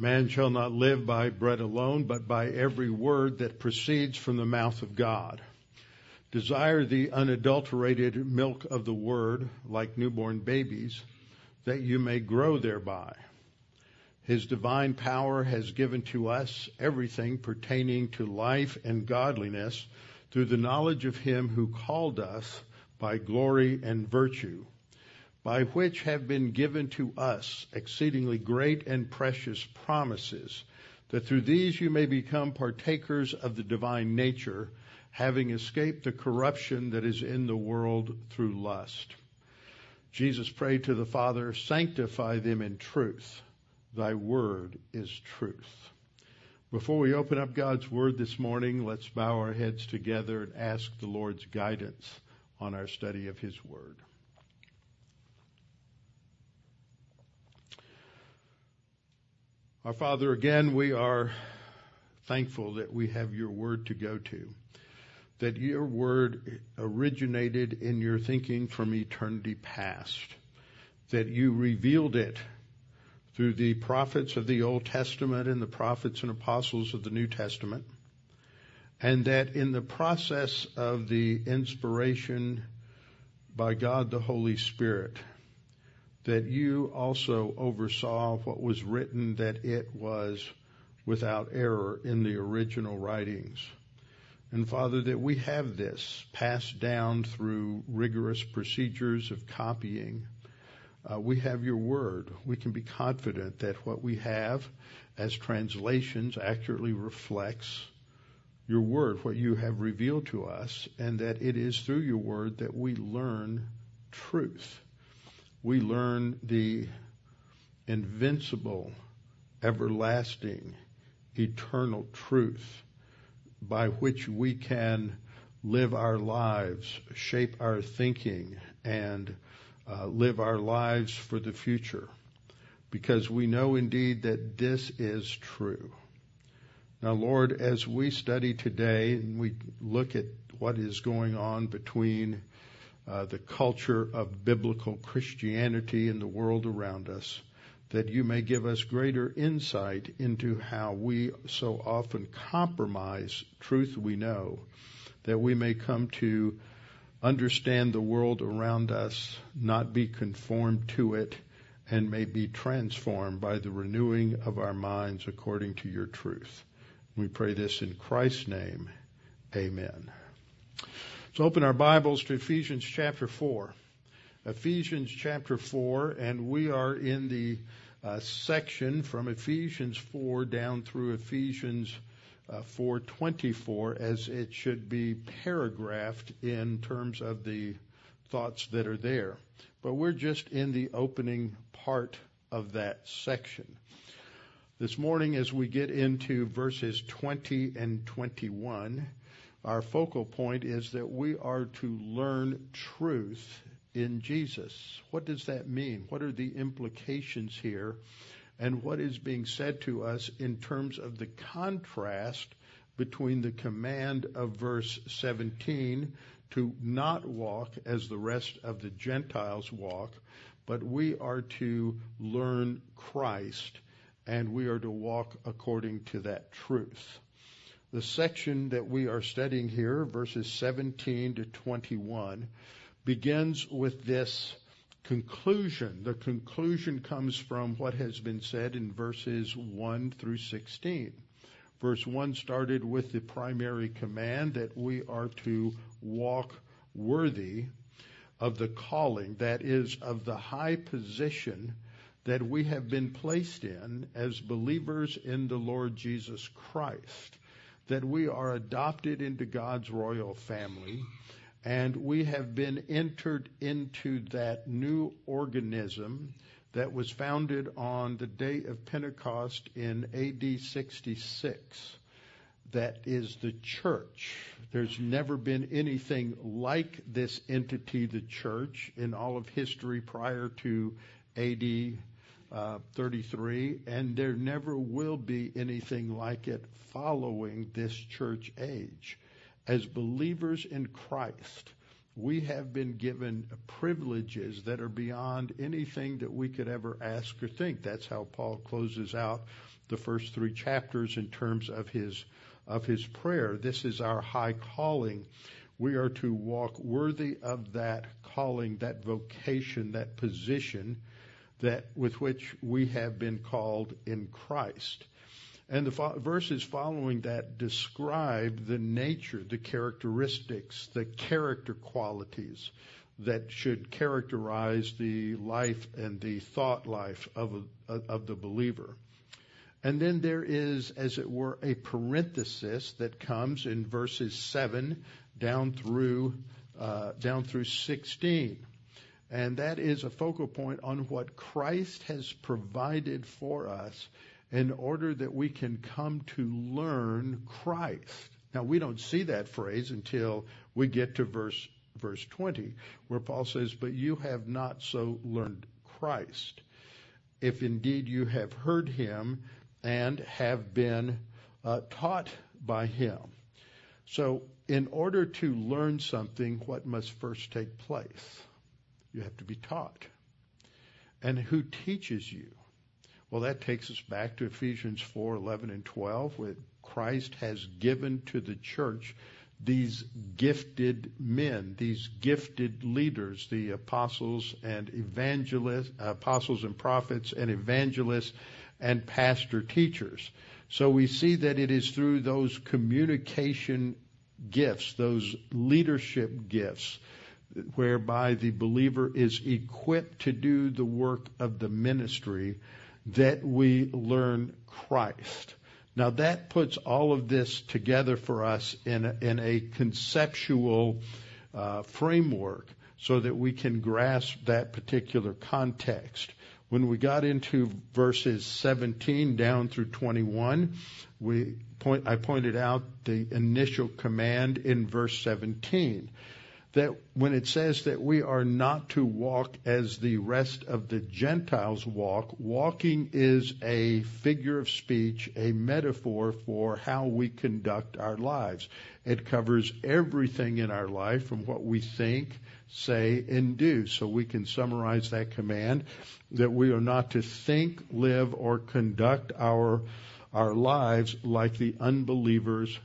Man shall not live by bread alone, but by every word that proceeds from the mouth of God. Desire the unadulterated milk of the word, like newborn babies, that you may grow thereby. His divine power has given to us everything pertaining to life and godliness through the knowledge of him who called us by glory and virtue by which have been given to us exceedingly great and precious promises, that through these you may become partakers of the divine nature, having escaped the corruption that is in the world through lust. Jesus prayed to the Father, Sanctify them in truth. Thy word is truth. Before we open up God's word this morning, let's bow our heads together and ask the Lord's guidance on our study of his word. Our Father, again, we are thankful that we have your word to go to, that your word originated in your thinking from eternity past, that you revealed it through the prophets of the Old Testament and the prophets and apostles of the New Testament, and that in the process of the inspiration by God the Holy Spirit, that you also oversaw what was written, that it was without error in the original writings. And Father, that we have this passed down through rigorous procedures of copying. Uh, we have your word. We can be confident that what we have as translations accurately reflects your word, what you have revealed to us, and that it is through your word that we learn truth we learn the invincible, everlasting, eternal truth by which we can live our lives, shape our thinking, and uh, live our lives for the future. Because we know indeed that this is true. Now, Lord, as we study today and we look at what is going on between uh, the culture of biblical Christianity in the world around us, that you may give us greater insight into how we so often compromise truth we know, that we may come to understand the world around us, not be conformed to it, and may be transformed by the renewing of our minds according to your truth. We pray this in Christ's name. Amen. So open our Bibles to Ephesians chapter 4. Ephesians chapter 4, and we are in the uh, section from Ephesians 4 down through Ephesians uh, 4:24 as it should be paragraphed in terms of the thoughts that are there. But we're just in the opening part of that section. This morning as we get into verses 20 and 21, our focal point is that we are to learn truth in Jesus. What does that mean? What are the implications here? And what is being said to us in terms of the contrast between the command of verse 17 to not walk as the rest of the Gentiles walk, but we are to learn Christ and we are to walk according to that truth. The section that we are studying here, verses 17 to 21, begins with this conclusion. The conclusion comes from what has been said in verses 1 through 16. Verse 1 started with the primary command that we are to walk worthy of the calling, that is, of the high position that we have been placed in as believers in the Lord Jesus Christ that we are adopted into God's royal family and we have been entered into that new organism that was founded on the day of Pentecost in AD 66. That is the church. There's never been anything like this entity, the church, in all of history prior to AD uh, 33, and there never will be anything like it following this church age. As believers in Christ, we have been given privileges that are beyond anything that we could ever ask or think. That's how Paul closes out the first three chapters in terms of his of his prayer. This is our high calling. We are to walk worthy of that calling, that vocation, that position that with which we have been called in Christ. And the fo- verses following that describe the nature, the characteristics, the character qualities that should characterize the life and the thought life of, of the believer. And then there is, as it were, a parenthesis that comes in verses 7 down through, uh, down through 16. And that is a focal point on what Christ has provided for us in order that we can come to learn Christ. Now we don't see that phrase until we get to verse verse 20 where Paul says, "But you have not so learned Christ, if indeed you have heard him and have been uh, taught by him." So, in order to learn something, what must first take place? You have to be taught. And who teaches you? Well, that takes us back to Ephesians 4 11 and 12, where Christ has given to the church these gifted men, these gifted leaders, the apostles and evangelists, apostles and prophets and evangelists and pastor teachers. So we see that it is through those communication gifts, those leadership gifts, whereby the believer is equipped to do the work of the ministry that we learn Christ. Now that puts all of this together for us in a, in a conceptual uh, framework so that we can grasp that particular context. When we got into verses 17 down through 21, we point, I pointed out the initial command in verse 17 that when it says that we are not to walk as the rest of the Gentiles walk, walking is a figure of speech, a metaphor for how we conduct our lives. It covers everything in our life from what we think, say, and do. So we can summarize that command that we are not to think, live, or conduct our, our lives like the unbelievers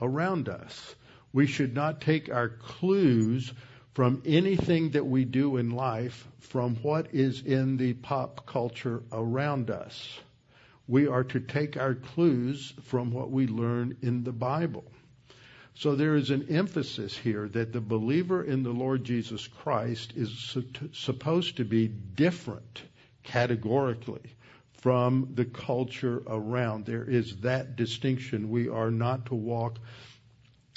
around us. We should not take our clues from anything that we do in life from what is in the pop culture around us. We are to take our clues from what we learn in the Bible. So there is an emphasis here that the believer in the Lord Jesus Christ is supposed to be different categorically from the culture around. There is that distinction. We are not to walk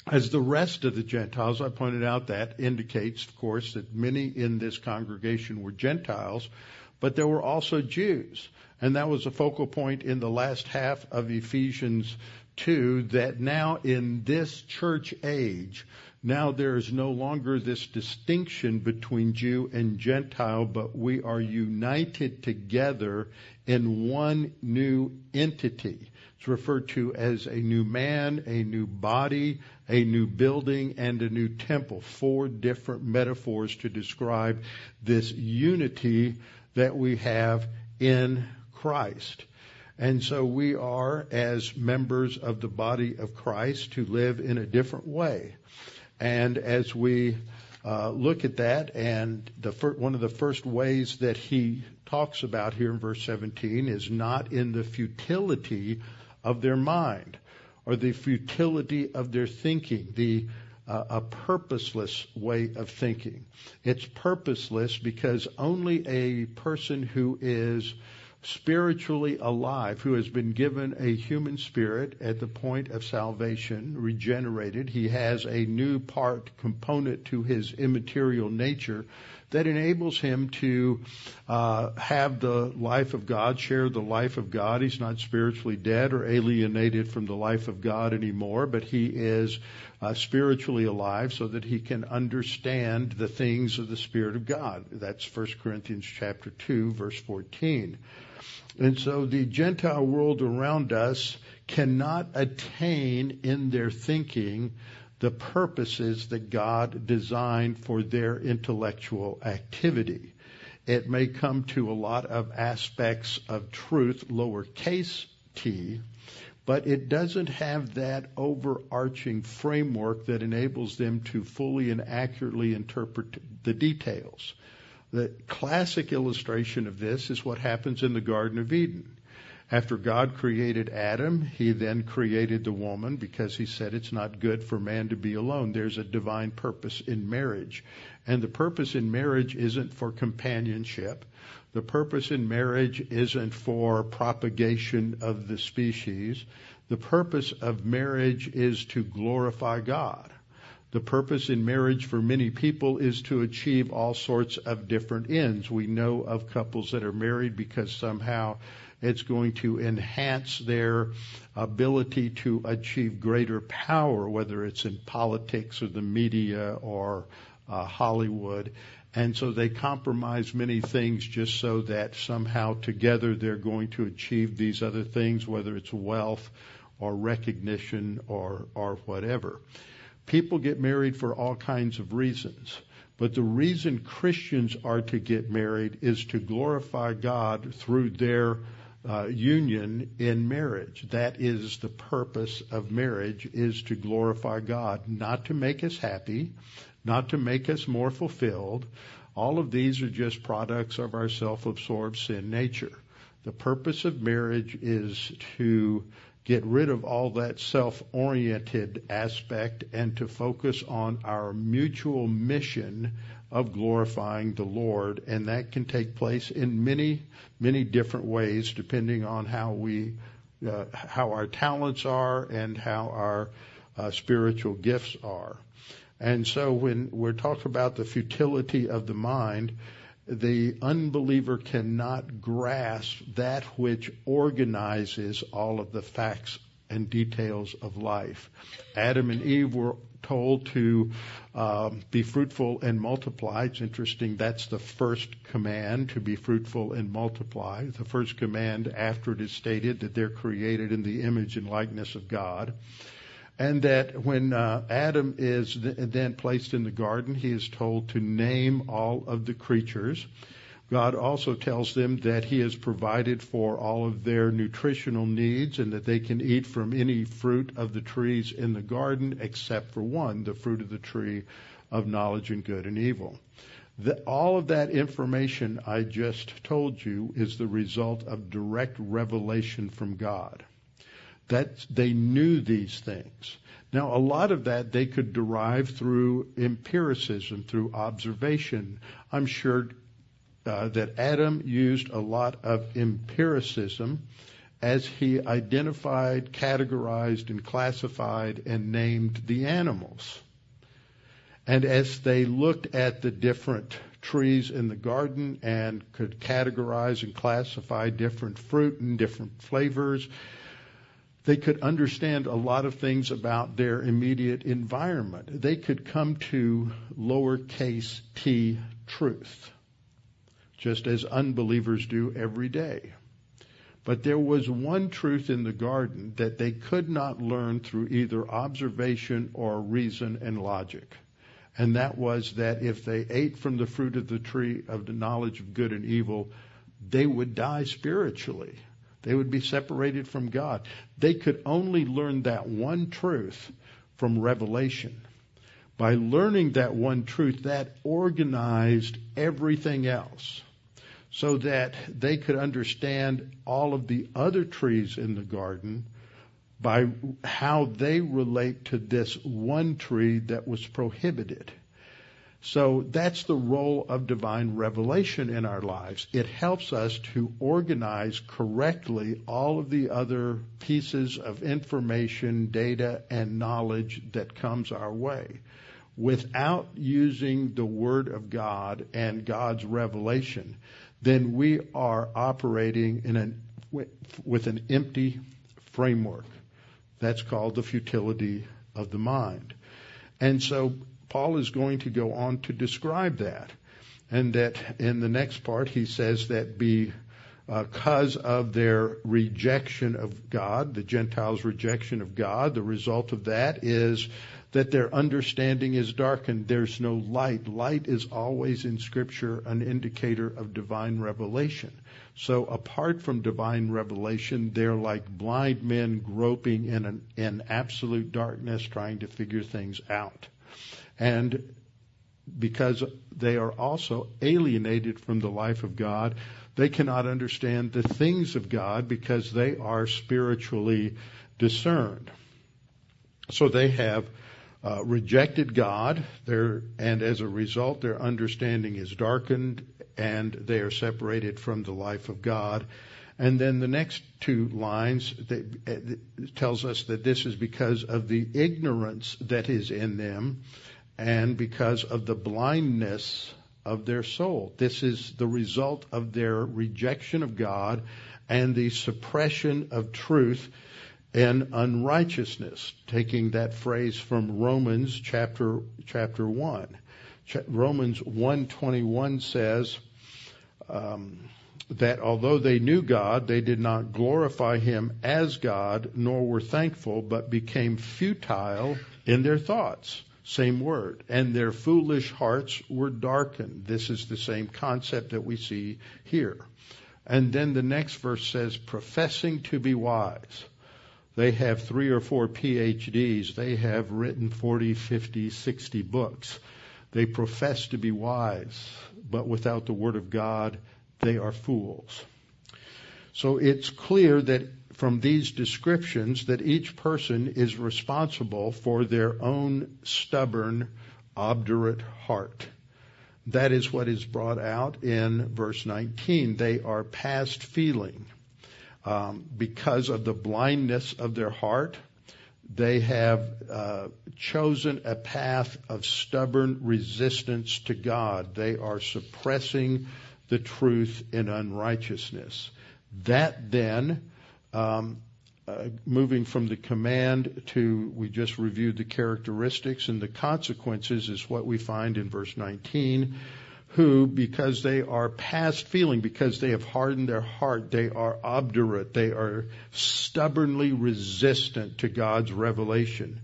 as the rest of the Gentiles, I pointed out that indicates, of course, that many in this congregation were Gentiles, but there were also Jews. And that was a focal point in the last half of Ephesians 2 that now in this church age, now there is no longer this distinction between Jew and Gentile, but we are united together in one new entity. It's referred to as a new man, a new body, a new building, and a new temple. Four different metaphors to describe this unity that we have in Christ. And so we are, as members of the body of Christ, to live in a different way. And as we uh, look at that, and the fir- one of the first ways that he talks about here in verse 17 is not in the futility of their mind or the futility of their thinking, the uh, a purposeless way of thinking. It's purposeless because only a person who is spiritually alive, who has been given a human spirit at the point of salvation, regenerated, he has a new part component to his immaterial nature that enables him to uh, have the life of God, share the life of God. He's not spiritually dead or alienated from the life of God anymore, but he is uh, spiritually alive so that he can understand the things of the Spirit of God. That's 1 Corinthians chapter 2 verse 14. And so the Gentile world around us cannot attain in their thinking the purposes that God designed for their intellectual activity. It may come to a lot of aspects of truth, lowercase t, but it doesn't have that overarching framework that enables them to fully and accurately interpret the details. The classic illustration of this is what happens in the Garden of Eden. After God created Adam, he then created the woman because he said it's not good for man to be alone. There's a divine purpose in marriage. And the purpose in marriage isn't for companionship. The purpose in marriage isn't for propagation of the species. The purpose of marriage is to glorify God. The purpose in marriage for many people is to achieve all sorts of different ends. We know of couples that are married because somehow it's going to enhance their ability to achieve greater power, whether it's in politics or the media or uh, Hollywood. And so they compromise many things just so that somehow together they're going to achieve these other things, whether it's wealth or recognition or, or whatever. People get married for all kinds of reasons. But the reason Christians are to get married is to glorify God through their uh, union in marriage. That is the purpose of marriage is to glorify God, not to make us happy, not to make us more fulfilled. All of these are just products of our self-absorbed sin nature. The purpose of marriage is to get rid of all that self-oriented aspect and to focus on our mutual mission of glorifying the Lord. And that can take place in many, many different ways depending on how we, uh, how our talents are and how our uh, spiritual gifts are. And so when we're talking about the futility of the mind, the unbeliever cannot grasp that which organizes all of the facts and details of life. Adam and Eve were told to um, be fruitful and multiply. It's interesting. That's the first command to be fruitful and multiply. The first command after it is stated that they're created in the image and likeness of God. And that when uh, Adam is th- then placed in the garden, he is told to name all of the creatures. God also tells them that He has provided for all of their nutritional needs and that they can eat from any fruit of the trees in the garden except for one, the fruit of the tree of knowledge and good and evil. The, all of that information I just told you is the result of direct revelation from God. That they knew these things. Now, a lot of that they could derive through empiricism, through observation. I'm sure uh, that Adam used a lot of empiricism as he identified, categorized, and classified and named the animals. And as they looked at the different trees in the garden and could categorize and classify different fruit and different flavors, they could understand a lot of things about their immediate environment. They could come to lowercase t truth just as unbelievers do every day. But there was one truth in the garden that they could not learn through either observation or reason and logic. And that was that if they ate from the fruit of the tree of the knowledge of good and evil, they would die spiritually. They would be separated from God. They could only learn that one truth from revelation. By learning that one truth, that organized everything else so that they could understand all of the other trees in the garden by how they relate to this one tree that was prohibited. So that's the role of divine revelation in our lives. It helps us to organize correctly all of the other pieces of information, data, and knowledge that comes our way. Without using the Word of God and God's revelation, then we are operating in an, with an empty framework. That's called the futility of the mind. And so Paul is going to go on to describe that. And that in the next part, he says that because uh, of their rejection of God, the Gentiles' rejection of God, the result of that is that their understanding is darkened. There's no light. Light is always in Scripture an indicator of divine revelation. So apart from divine revelation, they're like blind men groping in an in absolute darkness, trying to figure things out. And because they are also alienated from the life of God, they cannot understand the things of God because they are spiritually discerned. So they have uh, rejected God, and as a result, their understanding is darkened, and they are separated from the life of God. And then the next two lines that, tells us that this is because of the ignorance that is in them, and because of the blindness of their soul. This is the result of their rejection of God and the suppression of truth and unrighteousness, taking that phrase from Romans chapter chapter one. Romans 1:21 says um, that although they knew God, they did not glorify Him as God, nor were thankful, but became futile in their thoughts. Same word. And their foolish hearts were darkened. This is the same concept that we see here. And then the next verse says, professing to be wise. They have three or four PhDs. They have written 40, 50, 60 books. They profess to be wise, but without the Word of God, they are fools. So it's clear that from these descriptions that each person is responsible for their own stubborn, obdurate heart. That is what is brought out in verse 19. They are past feeling um, because of the blindness of their heart, they have uh, chosen a path of stubborn resistance to God. They are suppressing the truth in unrighteousness. That then, um, uh, moving from the command to, we just reviewed the characteristics and the consequences is what we find in verse 19 who, because they are past feeling, because they have hardened their heart, they are obdurate, they are stubbornly resistant to God's revelation.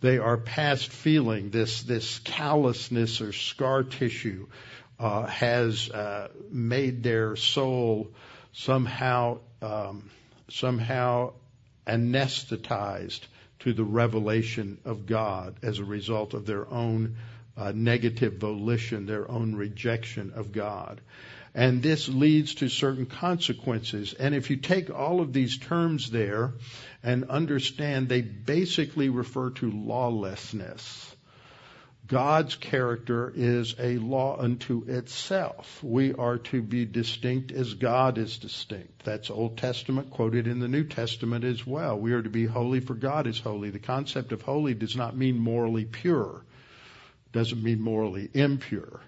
They are past feeling. This this callousness or scar tissue uh, has uh, made their soul somehow um, somehow anesthetized to the revelation of God as a result of their own uh, negative volition, their own rejection of God. And this leads to certain consequences. And if you take all of these terms there and understand, they basically refer to lawlessness. God's character is a law unto itself. We are to be distinct as God is distinct. That's Old Testament quoted in the New Testament as well. We are to be holy for God is holy. The concept of holy does not mean morally pure doesn't mean morally impure,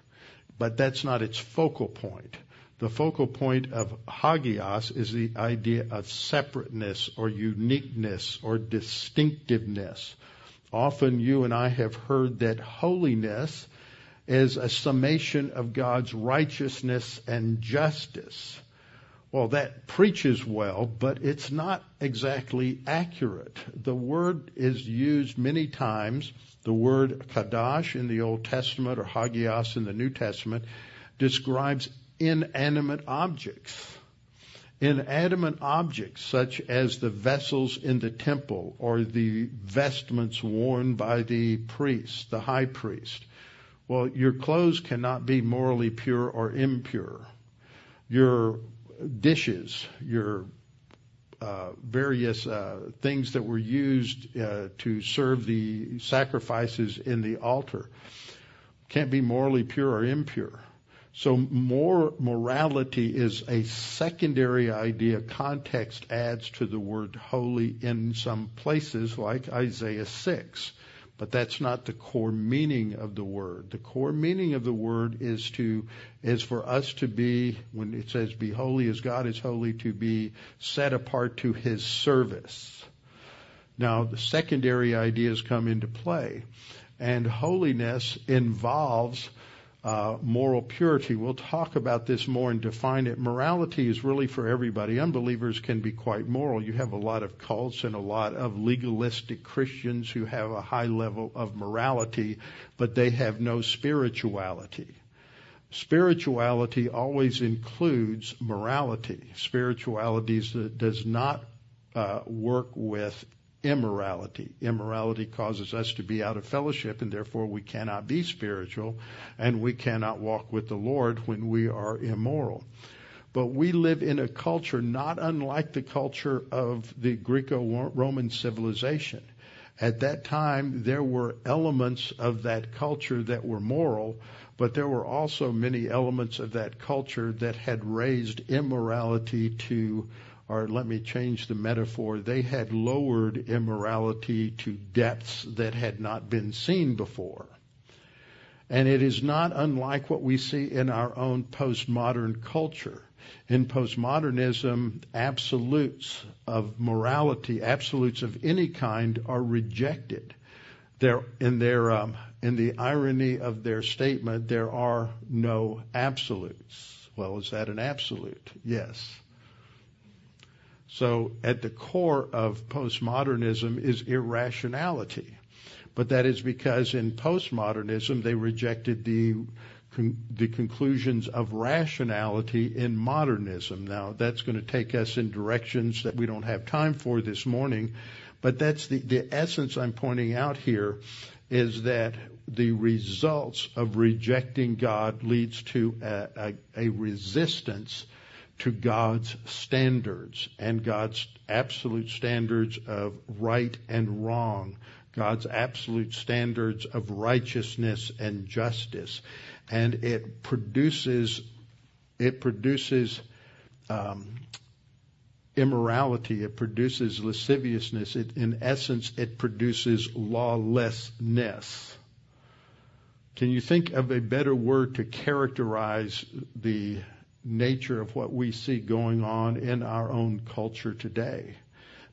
but that's not its focal point. The focal point of hagios is the idea of separateness or uniqueness or distinctiveness. Often you and I have heard that holiness is a summation of God's righteousness and justice. Well, that preaches well, but it's not exactly accurate. The word is used many times. The word kadash in the Old Testament or hagios in the New Testament describes inanimate objects. Inanimate objects such as the vessels in the temple or the vestments worn by the priest, the high priest. Well, your clothes cannot be morally pure or impure. Your dishes, your uh, various uh, things that were used uh, to serve the sacrifices in the altar can't be morally pure or impure. So more morality is a secondary idea. Context adds to the word holy in some places, like Isaiah 6. But that's not the core meaning of the word. The core meaning of the word is to, is for us to be, when it says be holy as God is holy, to be set apart to his service. Now, the secondary ideas come into play. And holiness involves uh, moral purity. We'll talk about this more and define it. Morality is really for everybody. Unbelievers can be quite moral. You have a lot of cults and a lot of legalistic Christians who have a high level of morality, but they have no spirituality. Spirituality always includes morality. Spirituality does not uh, work with immorality. Immorality causes us to be out of fellowship and therefore we cannot be spiritual and we cannot walk with the Lord when we are immoral. But we live in a culture not unlike the culture of the Greco-Roman civilization. At that time, there were elements of that culture that were moral, but there were also many elements of that culture that had raised immorality to or let me change the metaphor, they had lowered immorality to depths that had not been seen before. And it is not unlike what we see in our own postmodern culture. In postmodernism, absolutes of morality, absolutes of any kind, are rejected. There, in their, um, in the irony of their statement, there are no absolutes. Well, is that an absolute? Yes. So at the core of postmodernism is irrationality. But that is because in postmodernism they rejected the the conclusions of rationality in modernism. Now that's going to take us in directions that we don't have time for this morning, but that's the, the essence I'm pointing out here is that the results of rejecting God leads to a, a, a resistance to God's standards and God's absolute standards of right and wrong, God's absolute standards of righteousness and justice, and it produces it produces um, immorality. It produces lasciviousness. It, in essence, it produces lawlessness. Can you think of a better word to characterize the nature of what we see going on in our own culture today.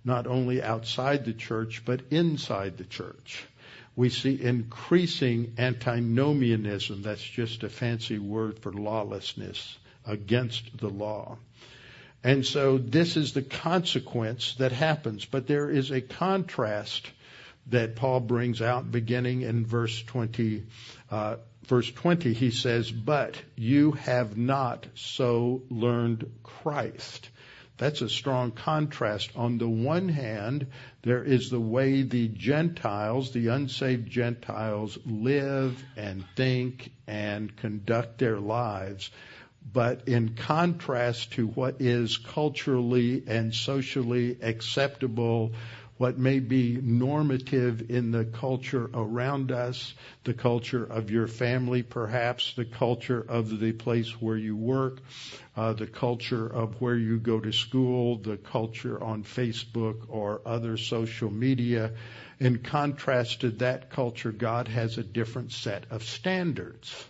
Not only outside the church, but inside the church. We see increasing antinomianism. That's just a fancy word for lawlessness against the law. And so this is the consequence that happens. But there is a contrast that Paul brings out beginning in verse 20, uh, verse 20, he says, but you have not so learned Christ. That's a strong contrast. On the one hand, there is the way the Gentiles, the unsaved Gentiles, live and think and conduct their lives. But in contrast to what is culturally and socially acceptable what may be normative in the culture around us, the culture of your family perhaps, the culture of the place where you work, uh, the culture of where you go to school, the culture on Facebook or other social media. In contrast to that culture, God has a different set of standards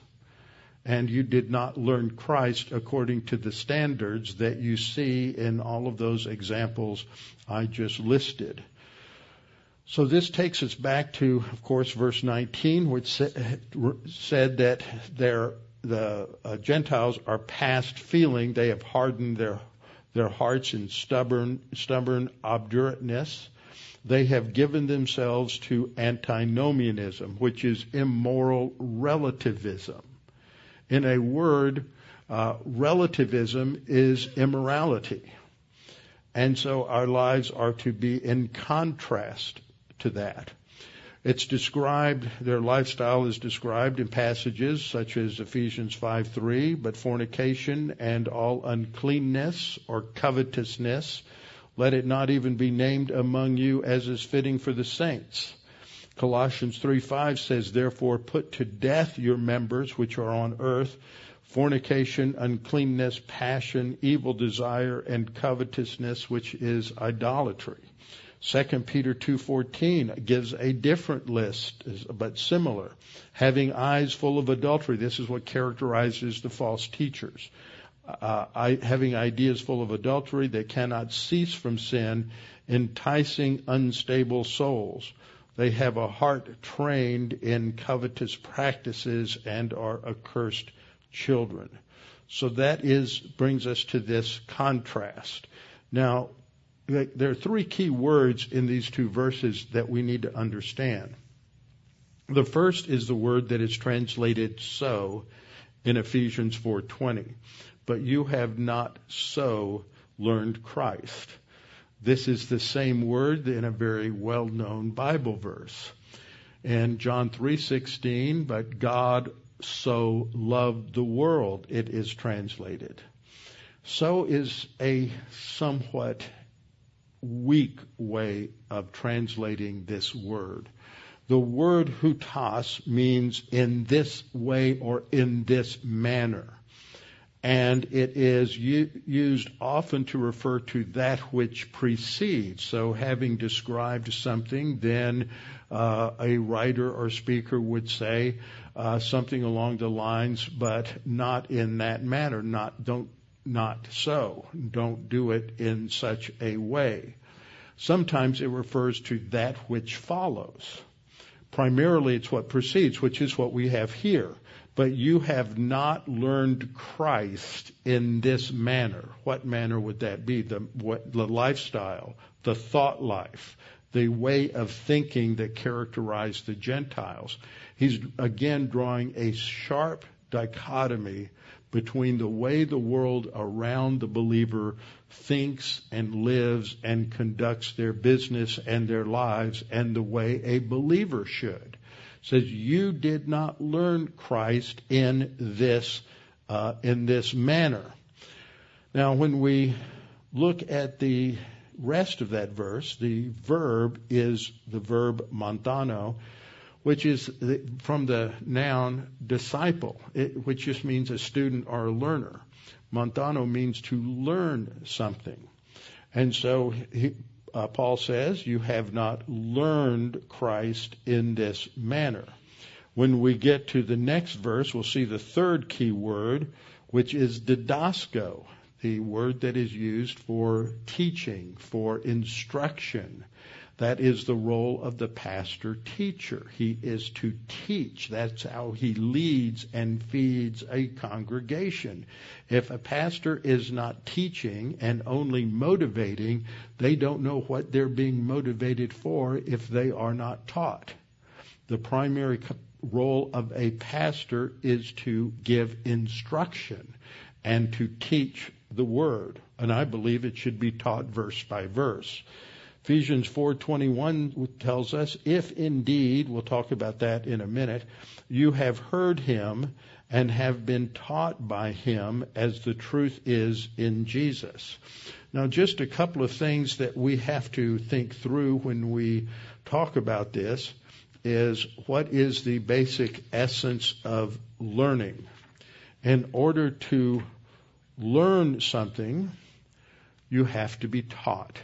and you did not learn Christ according to the standards that you see in all of those examples I just listed. So this takes us back to, of course, verse 19, which said that the uh, Gentiles are past feeling. They have hardened their their hearts in stubborn stubborn obdurateness. They have given themselves to antinomianism, which is immoral relativism. In a word, uh, relativism is immorality. And so our lives are to be in contrast to that. It's described, their lifestyle is described in passages such as Ephesians 5:3, but fornication and all uncleanness or covetousness, let it not even be named among you as is fitting for the saints. Colossians 3:5 says, therefore put to death your members which are on earth, fornication, uncleanness, passion, evil desire, and covetousness, which is idolatry. 2 Peter 2:14 gives a different list but similar. Having eyes full of adultery, this is what characterizes the false teachers. Uh, I, having ideas full of adultery, they cannot cease from sin, enticing unstable souls. They have a heart trained in covetous practices and are accursed children. So that is brings us to this contrast. Now, there are three key words in these two verses that we need to understand. The first is the word that is translated so in Ephesians 4:20. But you have not so learned Christ. This is the same word in a very well-known Bible verse. And John 3:16, but God so loved the world, it is translated. So is a somewhat weak way of translating this word. The word houtos means in this way or in this manner. And it is u- used often to refer to that which precedes. So having described something, then uh, a writer or speaker would say uh, something along the lines, but not in that manner. Not don't not so. Don't do it in such a way. Sometimes it refers to that which follows. Primarily, it's what precedes, which is what we have here. But you have not learned Christ in this manner. What manner would that be? The, what, the lifestyle, the thought life, the way of thinking that characterized the Gentiles. He's again drawing a sharp dichotomy between the way the world around the believer thinks and lives and conducts their business and their lives and the way a believer should. It says you did not learn Christ in this uh, in this manner. Now, when we look at the rest of that verse, the verb is the verb manthano, which is from the noun disciple, which just means a student or a learner. Manthano means to learn something. And so he, uh, Paul says, You have not learned Christ in this manner. When we get to the next verse, we'll see the third key word, which is didasko, the word that is used for teaching, for instruction. That is the role of the pastor teacher. He is to teach. That's how he leads and feeds a congregation. If a pastor is not teaching and only motivating, they don't know what they're being motivated for if they are not taught. The primary role of a pastor is to give instruction and to teach the word. And I believe it should be taught verse by verse. Ephesians 4:21 tells us, if indeed, we'll talk about that in a minute, you have heard him and have been taught by him as the truth is in Jesus. Now, just a couple of things that we have to think through when we talk about this is what is the basic essence of learning? In order to learn something, you have to be taught.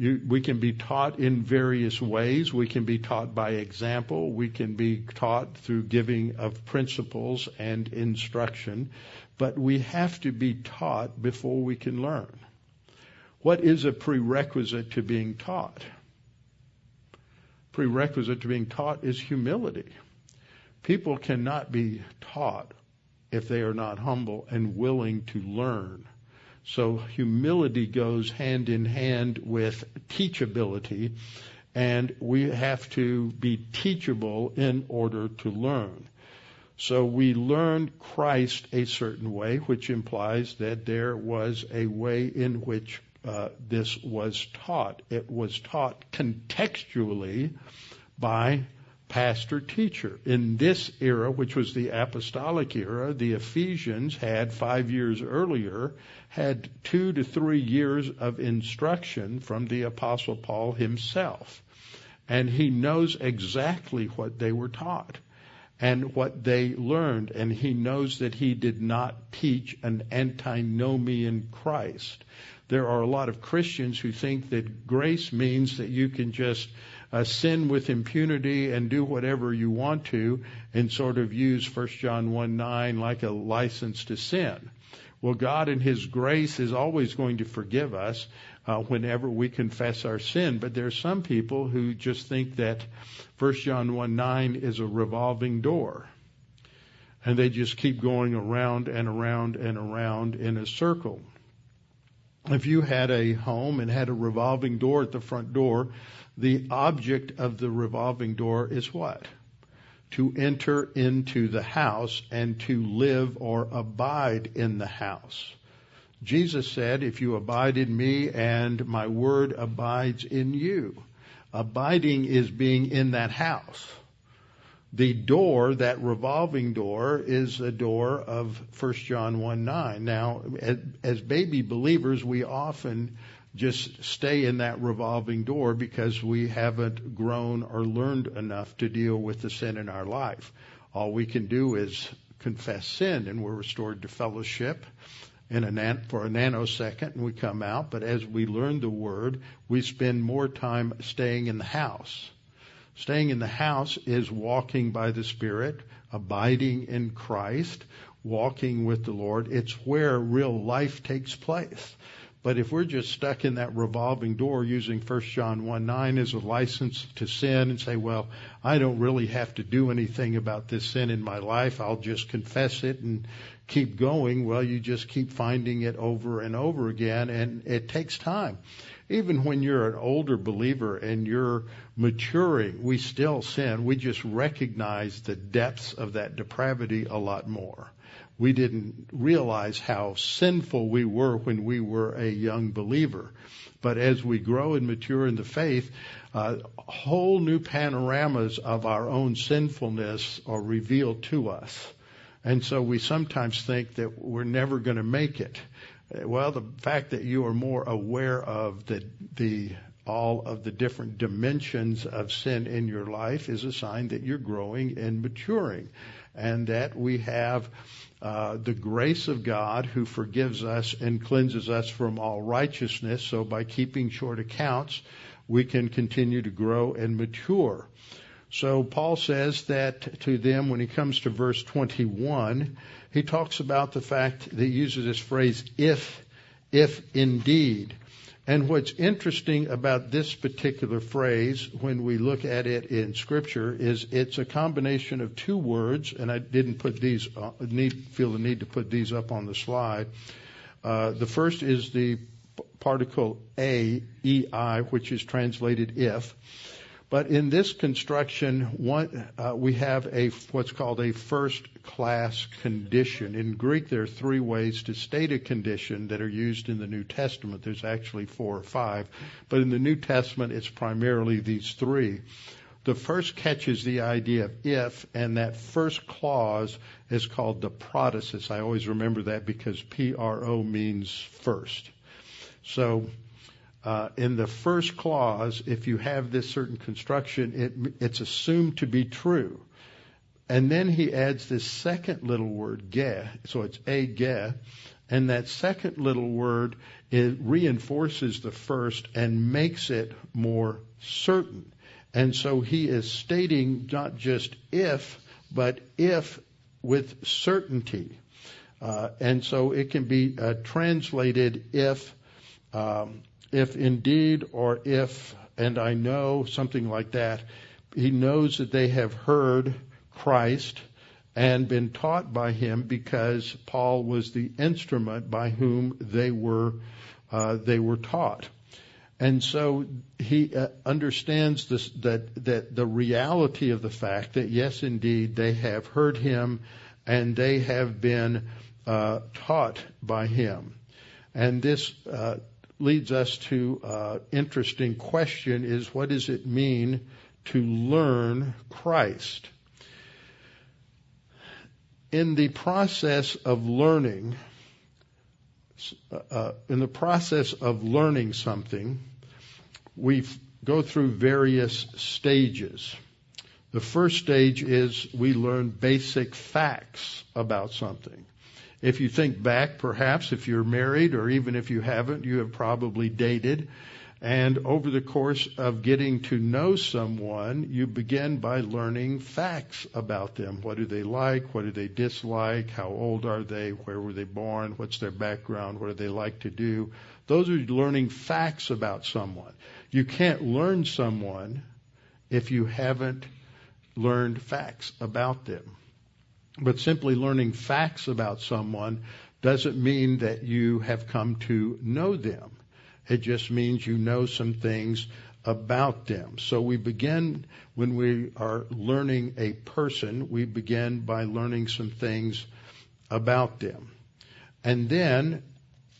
You, we can be taught in various ways. We can be taught by example. We can be taught through giving of principles and instruction. But we have to be taught before we can learn. What is a prerequisite to being taught? Prerequisite to being taught is humility. People cannot be taught if they are not humble and willing to learn. So humility goes hand in hand with teachability, and we have to be teachable in order to learn. So we learn Christ a certain way, which implies that there was a way in which uh, this was taught. It was taught contextually by pastor teacher. In this era, which was the apostolic era, the Ephesians had five years earlier had two to three years of instruction from the apostle Paul himself. And he knows exactly what they were taught and what they learned. And he knows that he did not teach an antinomian Christ. There are a lot of Christians who think that grace means that you can just uh, sin with impunity and do whatever you want to and sort of use 1 John 1 9 like a license to sin. Well, God in His grace is always going to forgive us uh, whenever we confess our sin. But there are some people who just think that 1 John 1 9 is a revolving door. And they just keep going around and around and around in a circle. If you had a home and had a revolving door at the front door, the object of the revolving door is what? To enter into the house and to live or abide in the house. Jesus said, if you abide in me and my word abides in you. Abiding is being in that house. The door, that revolving door, is a door of 1 John 1 9. Now, as baby believers, we often just stay in that revolving door because we haven't grown or learned enough to deal with the sin in our life. All we can do is confess sin and we're restored to fellowship in a nan- for a nanosecond and we come out. But as we learn the word, we spend more time staying in the house. Staying in the house is walking by the Spirit, abiding in Christ, walking with the Lord. It's where real life takes place. But if we're just stuck in that revolving door using 1 John 1 9 as a license to sin and say, well, I don't really have to do anything about this sin in my life. I'll just confess it and keep going. Well, you just keep finding it over and over again and it takes time. Even when you're an older believer and you're maturing, we still sin. We just recognize the depths of that depravity a lot more we didn't realize how sinful we were when we were a young believer. But as we grow and mature in the faith, uh, whole new panoramas of our own sinfulness are revealed to us. And so we sometimes think that we're never going to make it. Well, the fact that you are more aware of the, the all of the different dimensions of sin in your life is a sign that you're growing and maturing and that we have uh, the grace of God who forgives us and cleanses us from all righteousness. So by keeping short accounts, we can continue to grow and mature. So Paul says that to them when he comes to verse 21, he talks about the fact that he uses this phrase, if, if indeed. And what's interesting about this particular phrase when we look at it in scripture is it's a combination of two words, and I didn't put these, uh, need, feel the need to put these up on the slide. Uh, the first is the particle a e i, which is translated if. But in this construction, one, uh, we have a what's called a first class condition. In Greek, there are three ways to state a condition that are used in the New Testament. There's actually four or five, but in the New Testament, it's primarily these three. The first catches the idea of if, and that first clause is called the protasis. I always remember that because P-R-O means first. So uh, in the first clause, if you have this certain construction, it, it's assumed to be true. And then he adds this second little word, ge, so it's a ge, and that second little word it reinforces the first and makes it more certain. And so he is stating not just if, but if with certainty. Uh, and so it can be uh, translated if um, if indeed or if and I know something like that, he knows that they have heard Christ and been taught by him because Paul was the instrument by whom they were uh, they were taught. And so he uh, understands this, that that the reality of the fact that yes, indeed, they have heard him and they have been uh, taught by him. And this uh, leads us to uh, interesting question is what does it mean to learn Christ? In the process of learning, uh, uh, in the process of learning something, we go through various stages. The first stage is we learn basic facts about something. If you think back, perhaps if you're married or even if you haven't, you have probably dated. And over the course of getting to know someone, you begin by learning facts about them. What do they like? What do they dislike? How old are they? Where were they born? What's their background? What do they like to do? Those are learning facts about someone. You can't learn someone if you haven't learned facts about them. But simply learning facts about someone doesn't mean that you have come to know them. It just means you know some things about them. So we begin when we are learning a person, we begin by learning some things about them. And then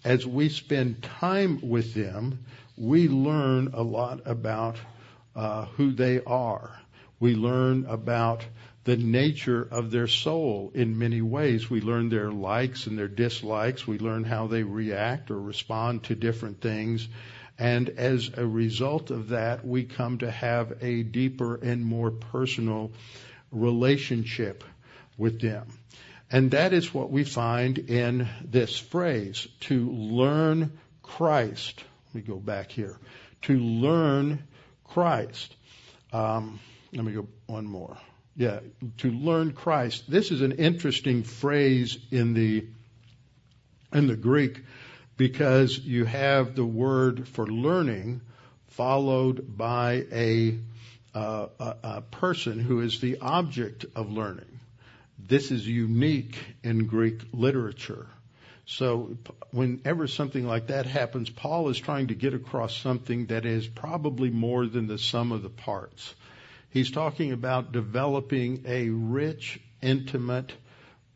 as we spend time with them, we learn a lot about uh, who they are. We learn about the nature of their soul in many ways. We learn their likes and their dislikes. We learn how they react or respond to different things. And as a result of that, we come to have a deeper and more personal relationship with them. And that is what we find in this phrase, to learn Christ. Let me go back here. To learn Christ. Um, let me go one more. Yeah, to learn Christ. This is an interesting phrase in the in the Greek because you have the word for learning followed by a, uh, a, a person who is the object of learning. This is unique in Greek literature. So whenever something like that happens, Paul is trying to get across something that is probably more than the sum of the parts. He's talking about developing a rich, intimate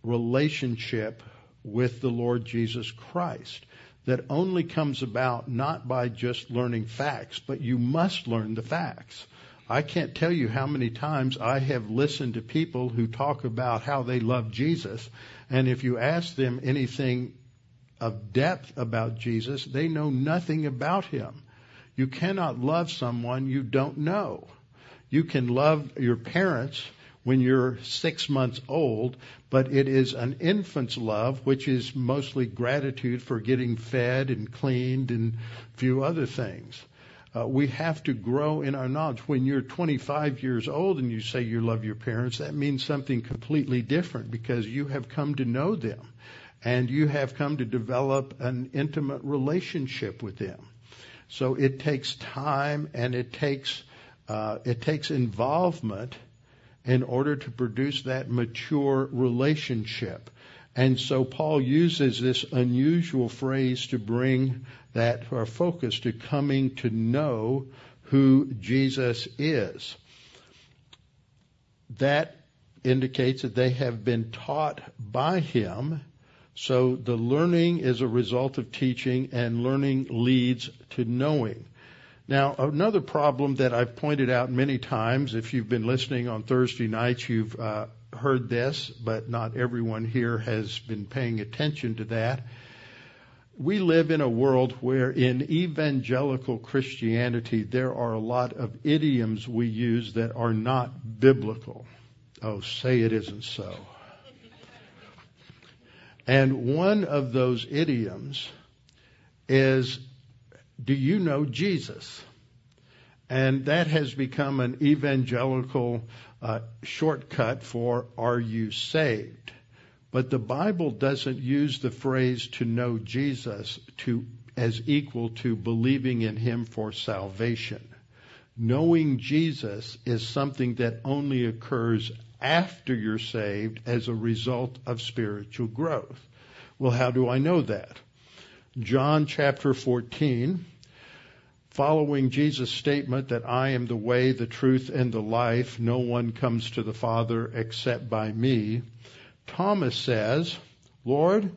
relationship with the Lord Jesus Christ that only comes about not by just learning facts, but you must learn the facts. I can't tell you how many times I have listened to people who talk about how they love Jesus, and if you ask them anything of depth about Jesus, they know nothing about him. You cannot love someone you don't know. You can love your parents when you're six months old, but it is an infant's love, which is mostly gratitude for getting fed and cleaned and a few other things. Uh, we have to grow in our knowledge. When you're 25 years old and you say you love your parents, that means something completely different because you have come to know them and you have come to develop an intimate relationship with them. So it takes time and it takes uh, it takes involvement in order to produce that mature relationship. And so Paul uses this unusual phrase to bring that our focus to coming to know who Jesus is. That indicates that they have been taught by him. So the learning is a result of teaching and learning leads to knowing. Now, another problem that I've pointed out many times, if you've been listening on Thursday nights, you've uh, heard this, but not everyone here has been paying attention to that. We live in a world where in evangelical Christianity there are a lot of idioms we use that are not biblical. Oh, say it isn't so. And one of those idioms is do you know Jesus? And that has become an evangelical uh, shortcut for are you saved? But the Bible doesn't use the phrase to know Jesus to as equal to believing in him for salvation. Knowing Jesus is something that only occurs after you're saved as a result of spiritual growth. Well, how do I know that? John chapter 14, following Jesus' statement that I am the way, the truth, and the life, no one comes to the Father except by me. Thomas says, Lord,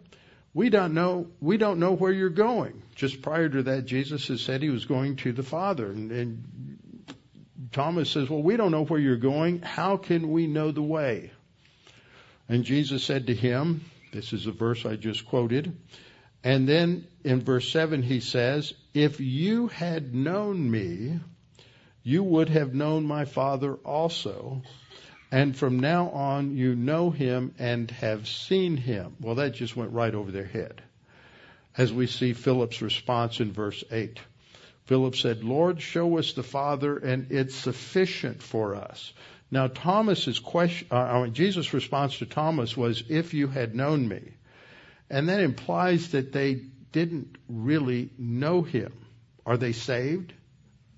we don't know, we don't know where you're going. Just prior to that, Jesus has said he was going to the Father. And, and Thomas says, well, we don't know where you're going. How can we know the way? And Jesus said to him, this is a verse I just quoted, and then in verse 7 he says, If you had known me, you would have known my Father also. And from now on you know him and have seen him. Well, that just went right over their head. As we see Philip's response in verse 8. Philip said, Lord, show us the Father, and it's sufficient for us. Now, Thomas's question, uh, Jesus' response to Thomas was, if you had known me. And that implies that they didn't really know him. Are they saved?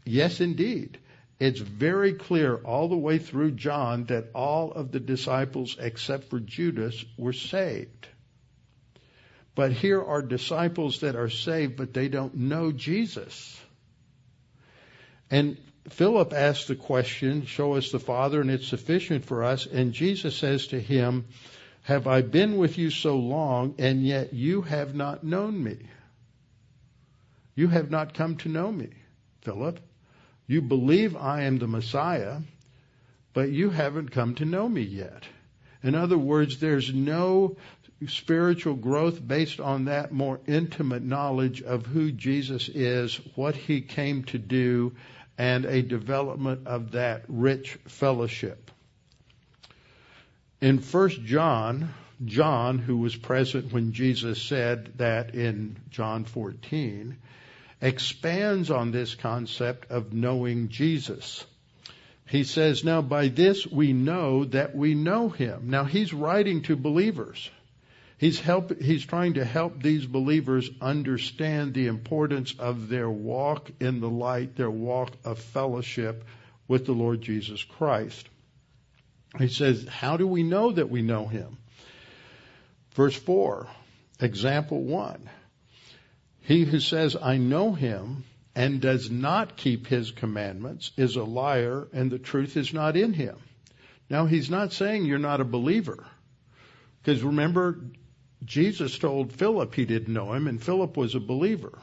Yes, indeed. It's very clear all the way through John that all of the disciples except for Judas were saved. But here are disciples that are saved, but they don't know Jesus. And Philip asks the question, Show us the Father, and it's sufficient for us. And Jesus says to him, Have I been with you so long, and yet you have not known me? You have not come to know me, Philip. You believe I am the Messiah, but you haven't come to know me yet. In other words, there's no spiritual growth based on that more intimate knowledge of who Jesus is, what he came to do, and a development of that rich fellowship. In 1 John, John, who was present when Jesus said that in John 14, expands on this concept of knowing Jesus. He says, Now by this we know that we know him. Now he's writing to believers. He's help, he's trying to help these believers understand the importance of their walk in the light, their walk of fellowship with the Lord Jesus Christ. He says, how do we know that we know him? Verse 4, example 1. He who says, I know him, and does not keep his commandments is a liar, and the truth is not in him. Now, he's not saying you're not a believer. Because remember, Jesus told Philip he didn't know him, and Philip was a believer.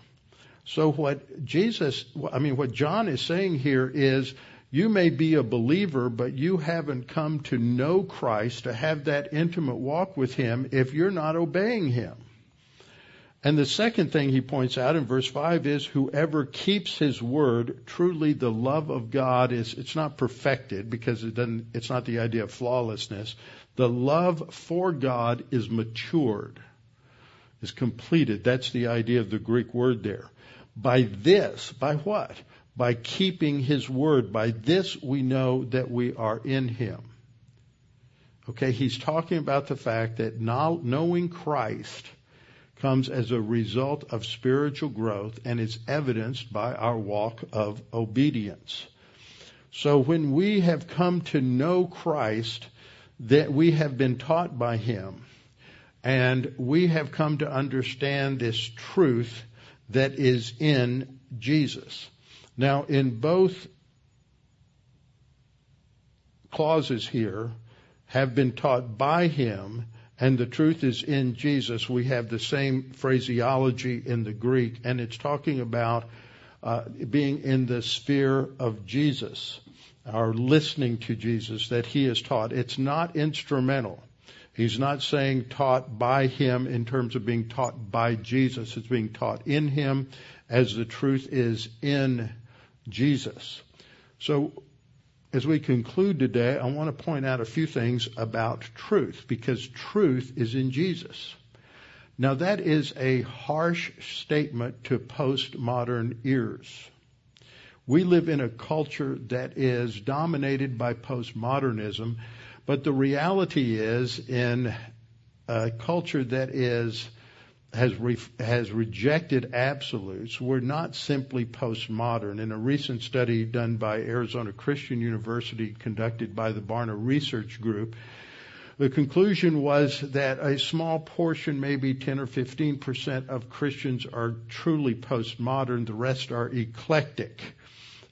So what Jesus, I mean, what John is saying here is, you may be a believer, but you haven't come to know Christ, to have that intimate walk with Him, if you're not obeying Him. And the second thing he points out in verse 5 is whoever keeps his word, truly the love of God is, it's not perfected because it doesn't, it's not the idea of flawlessness. The love for God is matured, is completed. That's the idea of the Greek word there. By this, by what? By keeping His word. By this we know that we are in Him. Okay, he's talking about the fact that knowing Christ comes as a result of spiritual growth and is evidenced by our walk of obedience. So when we have come to know Christ, that we have been taught by him and we have come to understand this truth that is in Jesus. Now, in both clauses here, have been taught by him, and the truth is in Jesus. We have the same phraseology in the Greek, and it's talking about uh, being in the sphere of Jesus are listening to Jesus that he is taught. It's not instrumental. He's not saying taught by him in terms of being taught by Jesus. It's being taught in him as the truth is in Jesus. So as we conclude today, I want to point out a few things about truth because truth is in Jesus. Now that is a harsh statement to postmodern ears. We live in a culture that is dominated by postmodernism, but the reality is in a culture that is has re, has rejected absolutes. We're not simply postmodern. In a recent study done by Arizona Christian University, conducted by the Barna Research Group, the conclusion was that a small portion, maybe 10 or 15 percent of Christians are truly postmodern. The rest are eclectic.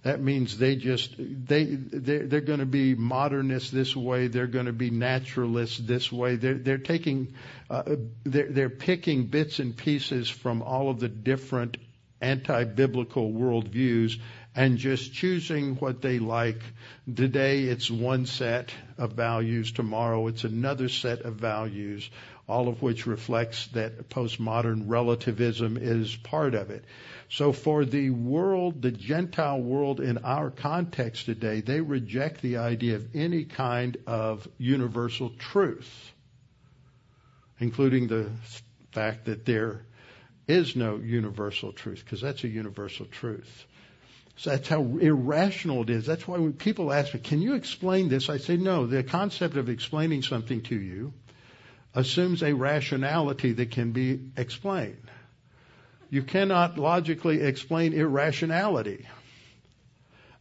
That means they just they they're, they're going to be modernists this way. They're going to be naturalists this way. They're they're taking uh, they're they're picking bits and pieces from all of the different anti-biblical worldviews and just choosing what they like. Today it's one set of values. Tomorrow it's another set of values. All of which reflects that postmodern relativism is part of it. So for the world, the Gentile world in our context today, they reject the idea of any kind of universal truth, including the fact that there is no universal truth because that's a universal truth. So that's how irrational it is. That's why when people ask me, can you explain this? I say, no, the concept of explaining something to you assumes a rationality that can be explained. You cannot logically explain irrationality.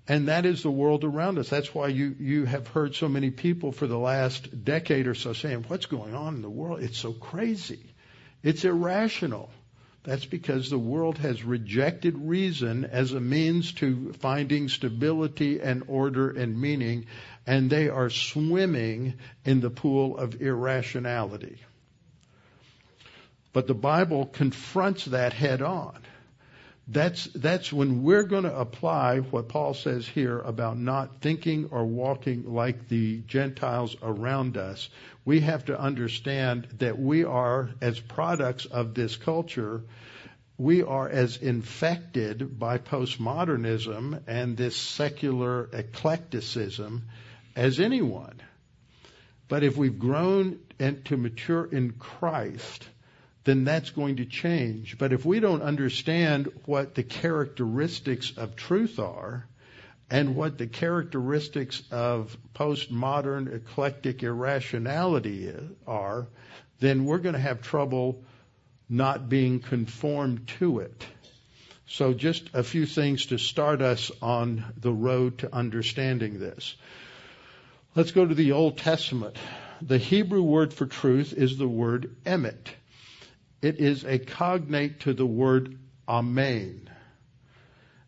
And that is the world around us. That's why you, you have heard so many people for the last decade or so saying, what's going on in the world? It's so crazy. It's irrational. That's because the world has rejected reason as a means to finding stability and order and meaning, and they are swimming in the pool of irrationality. But the Bible confronts that head on. That's, that's when we're going to apply what Paul says here about not thinking or walking like the Gentiles around us. We have to understand that we are, as products of this culture, we are as infected by postmodernism and this secular eclecticism as anyone. But if we've grown and to mature in Christ, then that's going to change. But if we don't understand what the characteristics of truth are and what the characteristics of postmodern eclectic irrationality are, then we're going to have trouble not being conformed to it. So just a few things to start us on the road to understanding this. Let's go to the Old Testament. The Hebrew word for truth is the word emet. It is a cognate to the word amen.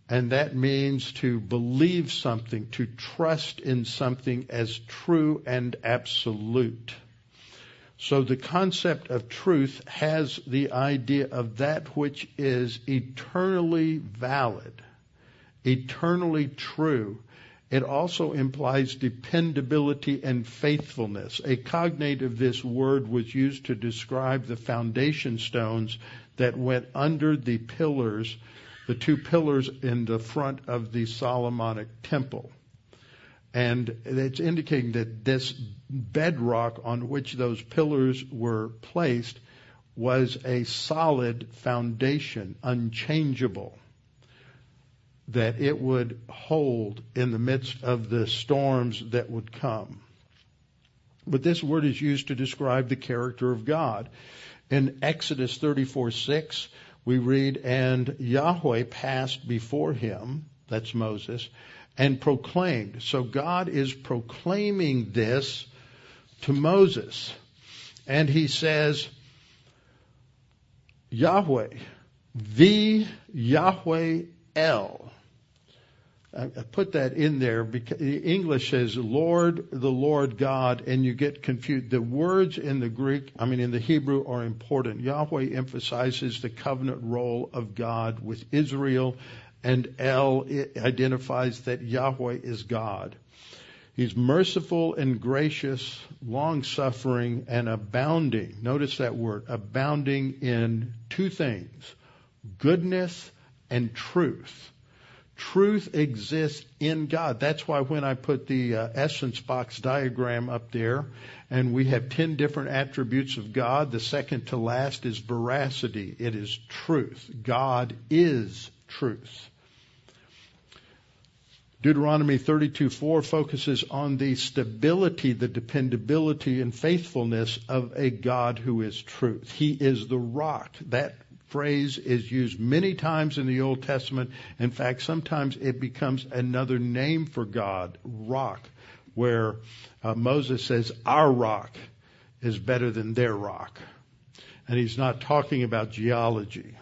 And that means to believe something, to trust in something as true and absolute. So the concept of truth has the idea of that which is eternally valid, eternally true, it also implies dependability and faithfulness. A cognate of this word was used to describe the foundation stones that went under the pillars, the two pillars in the front of the Solomonic temple. And it's indicating that this bedrock on which those pillars were placed was a solid foundation, unchangeable that it would hold in the midst of the storms that would come. But this word is used to describe the character of God. In Exodus 34 6, we read, And Yahweh passed before him, that's Moses, and proclaimed. So God is proclaiming this to Moses. And he says, Yahweh, the Yahweh El, I put that in there because English says Lord, the Lord God, and you get confused. The words in the Greek, I mean in the Hebrew, are important. Yahweh emphasizes the covenant role of God with Israel, and El identifies that Yahweh is God. He's merciful and gracious, long suffering, and abounding. Notice that word, abounding in two things goodness and truth. Truth exists in God. That's why when I put the uh, essence box diagram up there, and we have 10 different attributes of God, the second to last is veracity. It is truth. God is truth. Deuteronomy 32:4 focuses on the stability, the dependability and faithfulness of a God who is truth. He is the rock. That phrase is used many times in the Old Testament. In fact, sometimes it becomes another name for God, rock, where uh, Moses says, Our rock is better than their rock. And he's not talking about geology.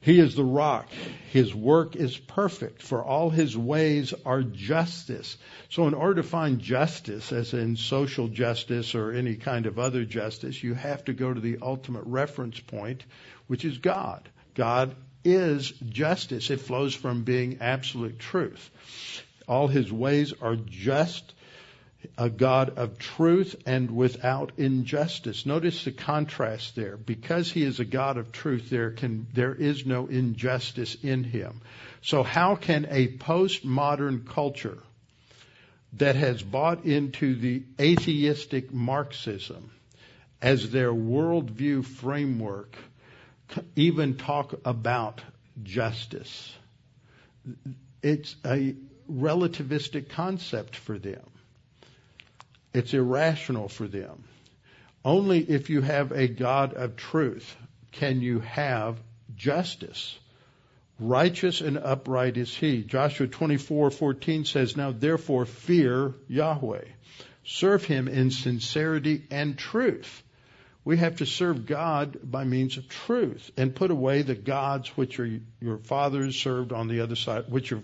He is the rock. His work is perfect, for all his ways are justice. So, in order to find justice, as in social justice or any kind of other justice, you have to go to the ultimate reference point, which is God. God is justice. It flows from being absolute truth. All his ways are just, a God of truth and without injustice. Notice the contrast there. Because he is a God of truth, there can, there is no injustice in him. So how can a postmodern culture that has bought into the atheistic Marxism as their worldview framework even talk about justice. It's a relativistic concept for them. It's irrational for them. Only if you have a God of truth can you have justice. Righteous and upright is he. Joshua 24:14 says, "Now therefore fear Yahweh. Serve him in sincerity and truth." We have to serve God by means of truth and put away the gods which are your fathers served on the other side, which are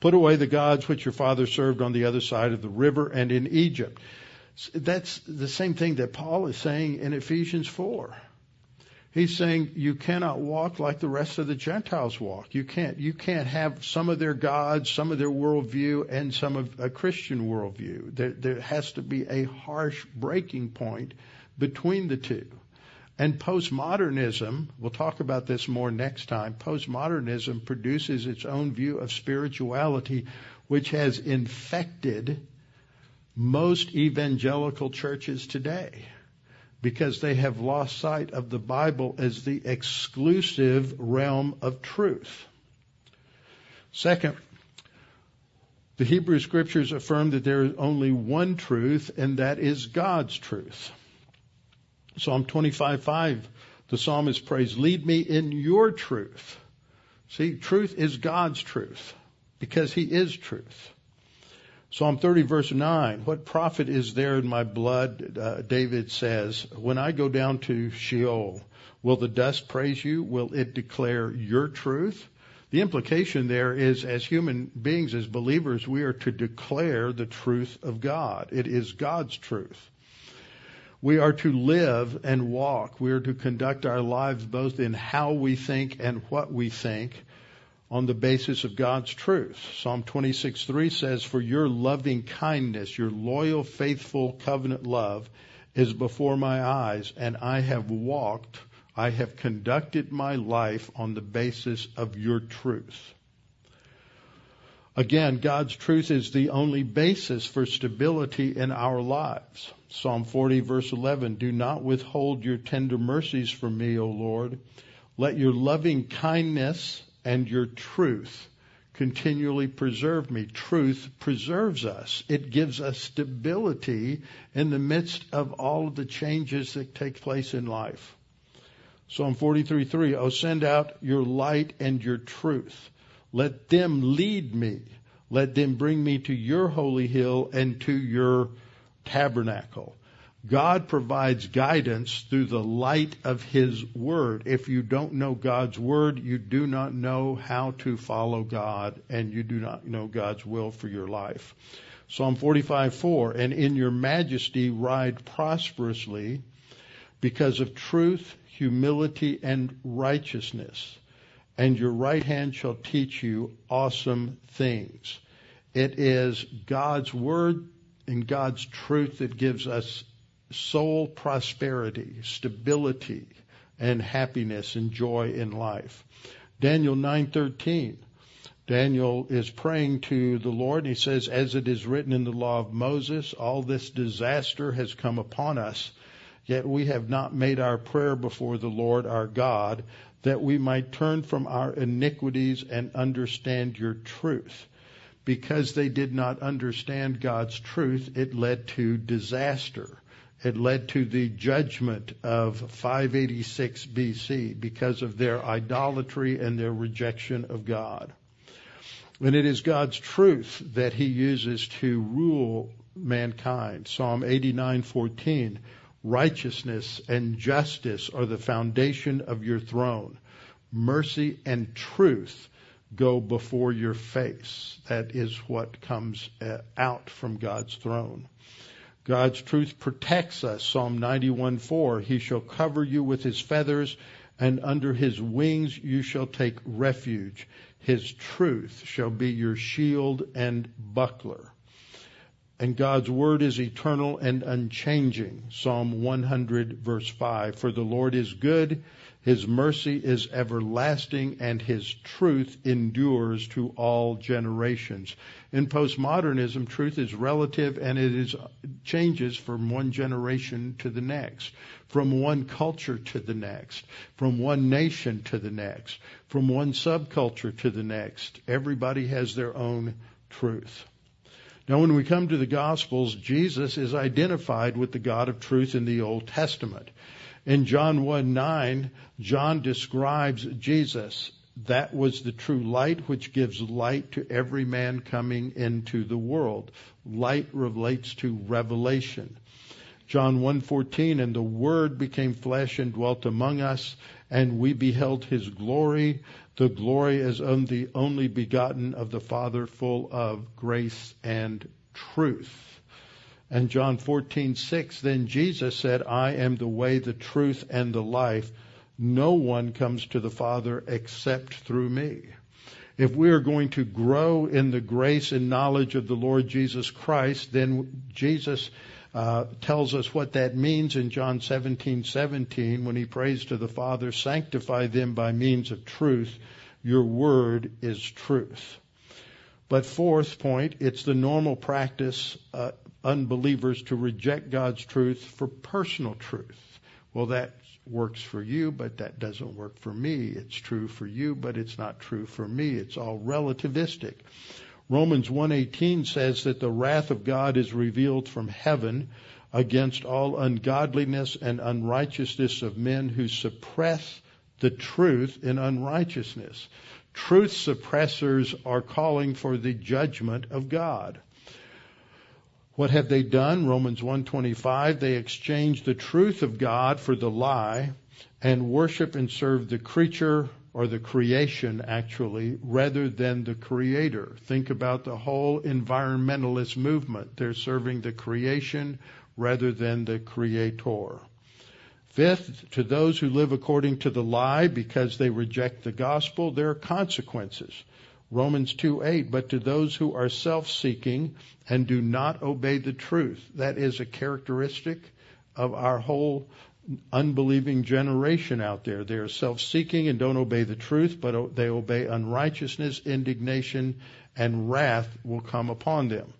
put away the gods which your fathers served on the other side of the river and in Egypt. That's the same thing that Paul is saying in Ephesians 4. He's saying you cannot walk like the rest of the Gentiles walk. You can't. You can't have some of their gods, some of their worldview, and some of a Christian worldview. There, there has to be a harsh breaking point between the two. And postmodernism, we'll talk about this more next time, postmodernism produces its own view of spirituality, which has infected most evangelical churches today because they have lost sight of the Bible as the exclusive realm of truth. Second, the Hebrew scriptures affirm that there is only one truth, and that is God's truth. Psalm 25:5, the psalmist prays, "Lead me in your truth." See, truth is God's truth because He is truth. Psalm 30 verse 9, what profit is there in my blood, uh, David says, when I go down to Sheol, will the dust praise you? Will it declare your truth? The implication there is as human beings, as believers, we are to declare the truth of God. It is God's truth. We are to live and walk. We are to conduct our lives both in how we think and what we think on the basis of God's truth. Psalm 26:3 says, "For your loving kindness, your loyal, faithful covenant love is before my eyes, and I have walked, I have conducted my life on the basis of your truth." Again, God's truth is the only basis for stability in our lives. Psalm 40 verse 11, Do not withhold your tender mercies from me, O Lord. Let your loving kindness and your truth continually preserve me. Truth preserves us. It gives us stability in the midst of all of the changes that take place in life. Psalm 43:3, Oh, send out your light and your truth. Let them lead me. Let them bring me to your holy hill and to your tabernacle. God provides guidance through the light of His Word. If you don't know God's Word, you do not know how to follow God and you do not know God's will for your life. Psalm 45, 4, and in your majesty ride prosperously because of truth, humility, and righteousness. And your right hand shall teach you awesome things. It is God's Word and God's truth that gives us soul prosperity, stability, and happiness and joy in life. Daniel 9:13. Daniel is praying to the Lord and he says, as it is written in the law of Moses, all this disaster has come upon us, yet we have not made our prayer before the Lord our God, that we might turn from our iniquities and understand your truth. Because they did not understand God's truth, it led to disaster. It led to the judgment of 586 BC because of their idolatry and their rejection of God. And it is God's truth that he uses to rule mankind. Psalm 89:14 Righteousness and justice are the foundation of your throne. Mercy and truth go before your face. That is what comes uh, out from God's throne. God's truth protects us. Psalm 91:4. He shall cover you with his feathers, and under his wings you shall take refuge. His truth shall be your shield and buckler. And God's word is eternal and unchanging. Psalm 100 verse 5. For the Lord is good. His mercy is everlasting and his truth endures to all generations. In postmodernism, truth is relative and it is changes from one generation to the next, from one culture to the next, from one nation to the next, from one subculture to the next. Everybody has their own truth. Now, when we come to the Gospels, Jesus is identified with the God of truth in the Old Testament. In John 1 9, John describes Jesus. That was the true light which gives light to every man coming into the world. Light relates to revelation. John 1:14 and the word became flesh and dwelt among us and we beheld his glory the glory as of the only begotten of the Father full of grace and truth. And John 14:6 then Jesus said, "I am the way, the truth and the life. No one comes to the Father except through me." If we are going to grow in the grace and knowledge of the Lord Jesus Christ, then Jesus uh, tells us what that means in John 17:17 when he prays to the Father, "Sanctify them by means of truth. Your word is truth." But fourth point, it's the normal practice uh, unbelievers to reject God's truth for personal truth. Well, that works for you, but that doesn't work for me. It's true for you, but it's not true for me. It's all relativistic. Romans 1:18 says that the wrath of God is revealed from heaven against all ungodliness and unrighteousness of men who suppress the truth in unrighteousness. Truth suppressors are calling for the judgment of God. What have they done? Romans 125, they exchanged the truth of God for the lie and worship and serve the creature or the creation actually rather than the creator. Think about the whole environmentalist movement. They're serving the creation rather than the creator. Fifth, to those who live according to the lie because they reject the gospel, there are consequences. Romans 2:8, but to those who are self-seeking and do not obey the truth. That is a characteristic of our whole unbelieving generation out there. They are self-seeking and don't obey the truth, but they obey unrighteousness, indignation, and wrath will come upon them.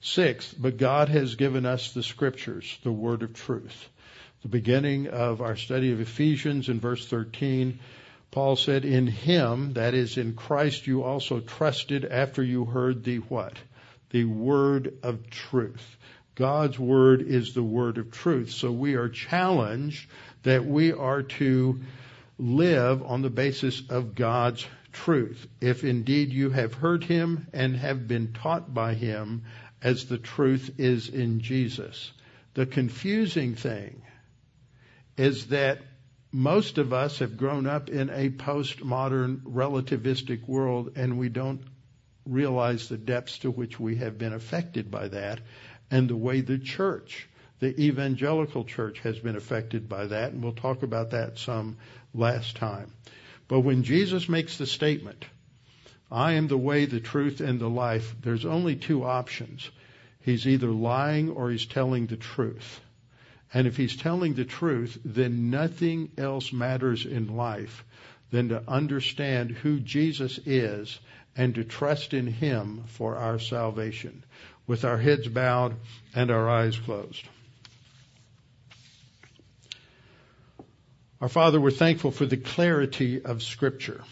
Sixth, but God has given us the scriptures, the word of truth. The beginning of our study of Ephesians in verse 13 Paul said, In him, that is in Christ, you also trusted after you heard the what? The word of truth. God's word is the word of truth. So we are challenged that we are to live on the basis of God's truth. If indeed you have heard him and have been taught by him as the truth is in Jesus. The confusing thing is that most of us have grown up in a postmodern relativistic world and we don't realize the depths to which we have been affected by that and the way the church, the evangelical church has been affected by that and we'll talk about that some last time. But when Jesus makes the statement, I am the way, the truth, and the life, there's only two options. He's either lying or he's telling the truth. And if he's telling the truth, then nothing else matters in life than to understand who Jesus is and to trust in him for our salvation. With our heads bowed and our eyes closed. Our Father, we're thankful for the clarity of Scripture.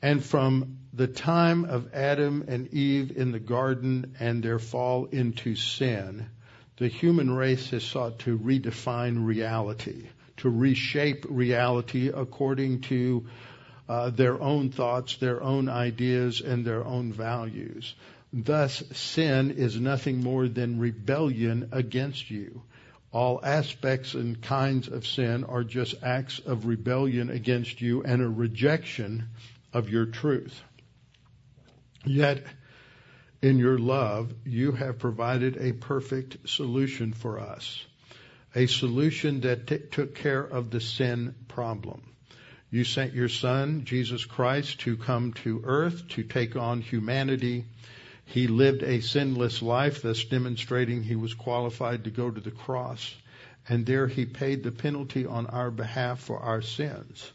And from the time of Adam and Eve in the garden and their fall into sin, the human race has sought to redefine reality, to reshape reality according to uh, their own thoughts, their own ideas, and their own values. Thus, sin is nothing more than rebellion against you. All aspects and kinds of sin are just acts of rebellion against you and a rejection of your truth. Yet, in your love, you have provided a perfect solution for us. A solution that t- took care of the sin problem. You sent your son, Jesus Christ, to come to earth to take on humanity. He lived a sinless life, thus demonstrating he was qualified to go to the cross. and there he paid the penalty on our behalf for our sins.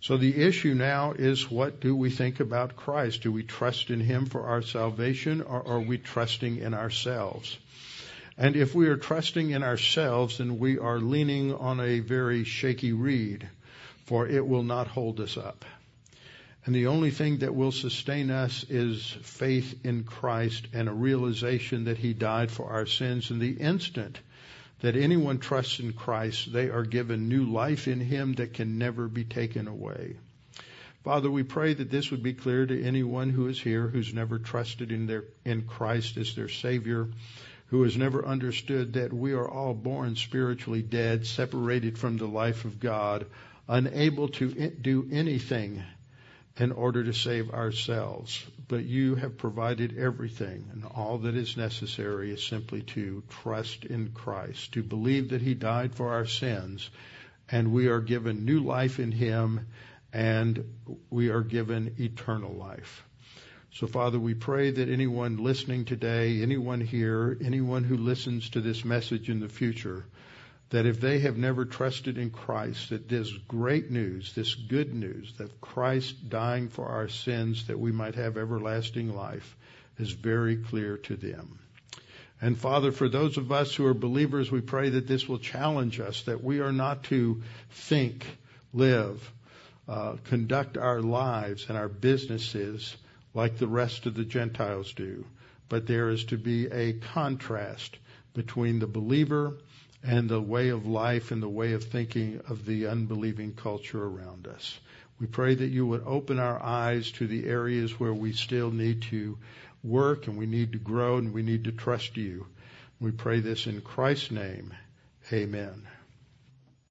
So the issue now is what do we think about Christ? Do we trust in him for our salvation or are we trusting in ourselves? And if we are trusting in ourselves, then we are leaning on a very shaky reed, for it will not hold us up. And the only thing that will sustain us is faith in Christ and a realization that He died for our sins. And the instant that anyone trusts in Christ, they are given new life in Him that can never be taken away. Father, we pray that this would be clear to anyone who is here who's never trusted in their, in Christ as their Savior who has never understood that we are all born spiritually dead, separated from the life of God, unable to do anything in order to save ourselves. But you have provided everything, and all that is necessary is simply to trust in Christ, to believe that He died for our sins, and we are given new life in Him, and we are given eternal life. So, Father, we pray that anyone listening today, anyone here, anyone who listens to this message in the future, that if they have never trusted in Christ, that this great news, this good news, that Christ dying for our sins that we might have everlasting life, is very clear to them. And Father, for those of us who are believers, we pray that this will challenge us, that we are not to think, live, uh, conduct our lives and our businesses like the rest of the Gentiles do, but there is to be a contrast between the believer and the way of life and the way of thinking of the unbelieving culture around us. We pray that you would open our eyes to the areas where we still need to work and we need to grow and we need to trust you. We pray this in Christ's name. Amen.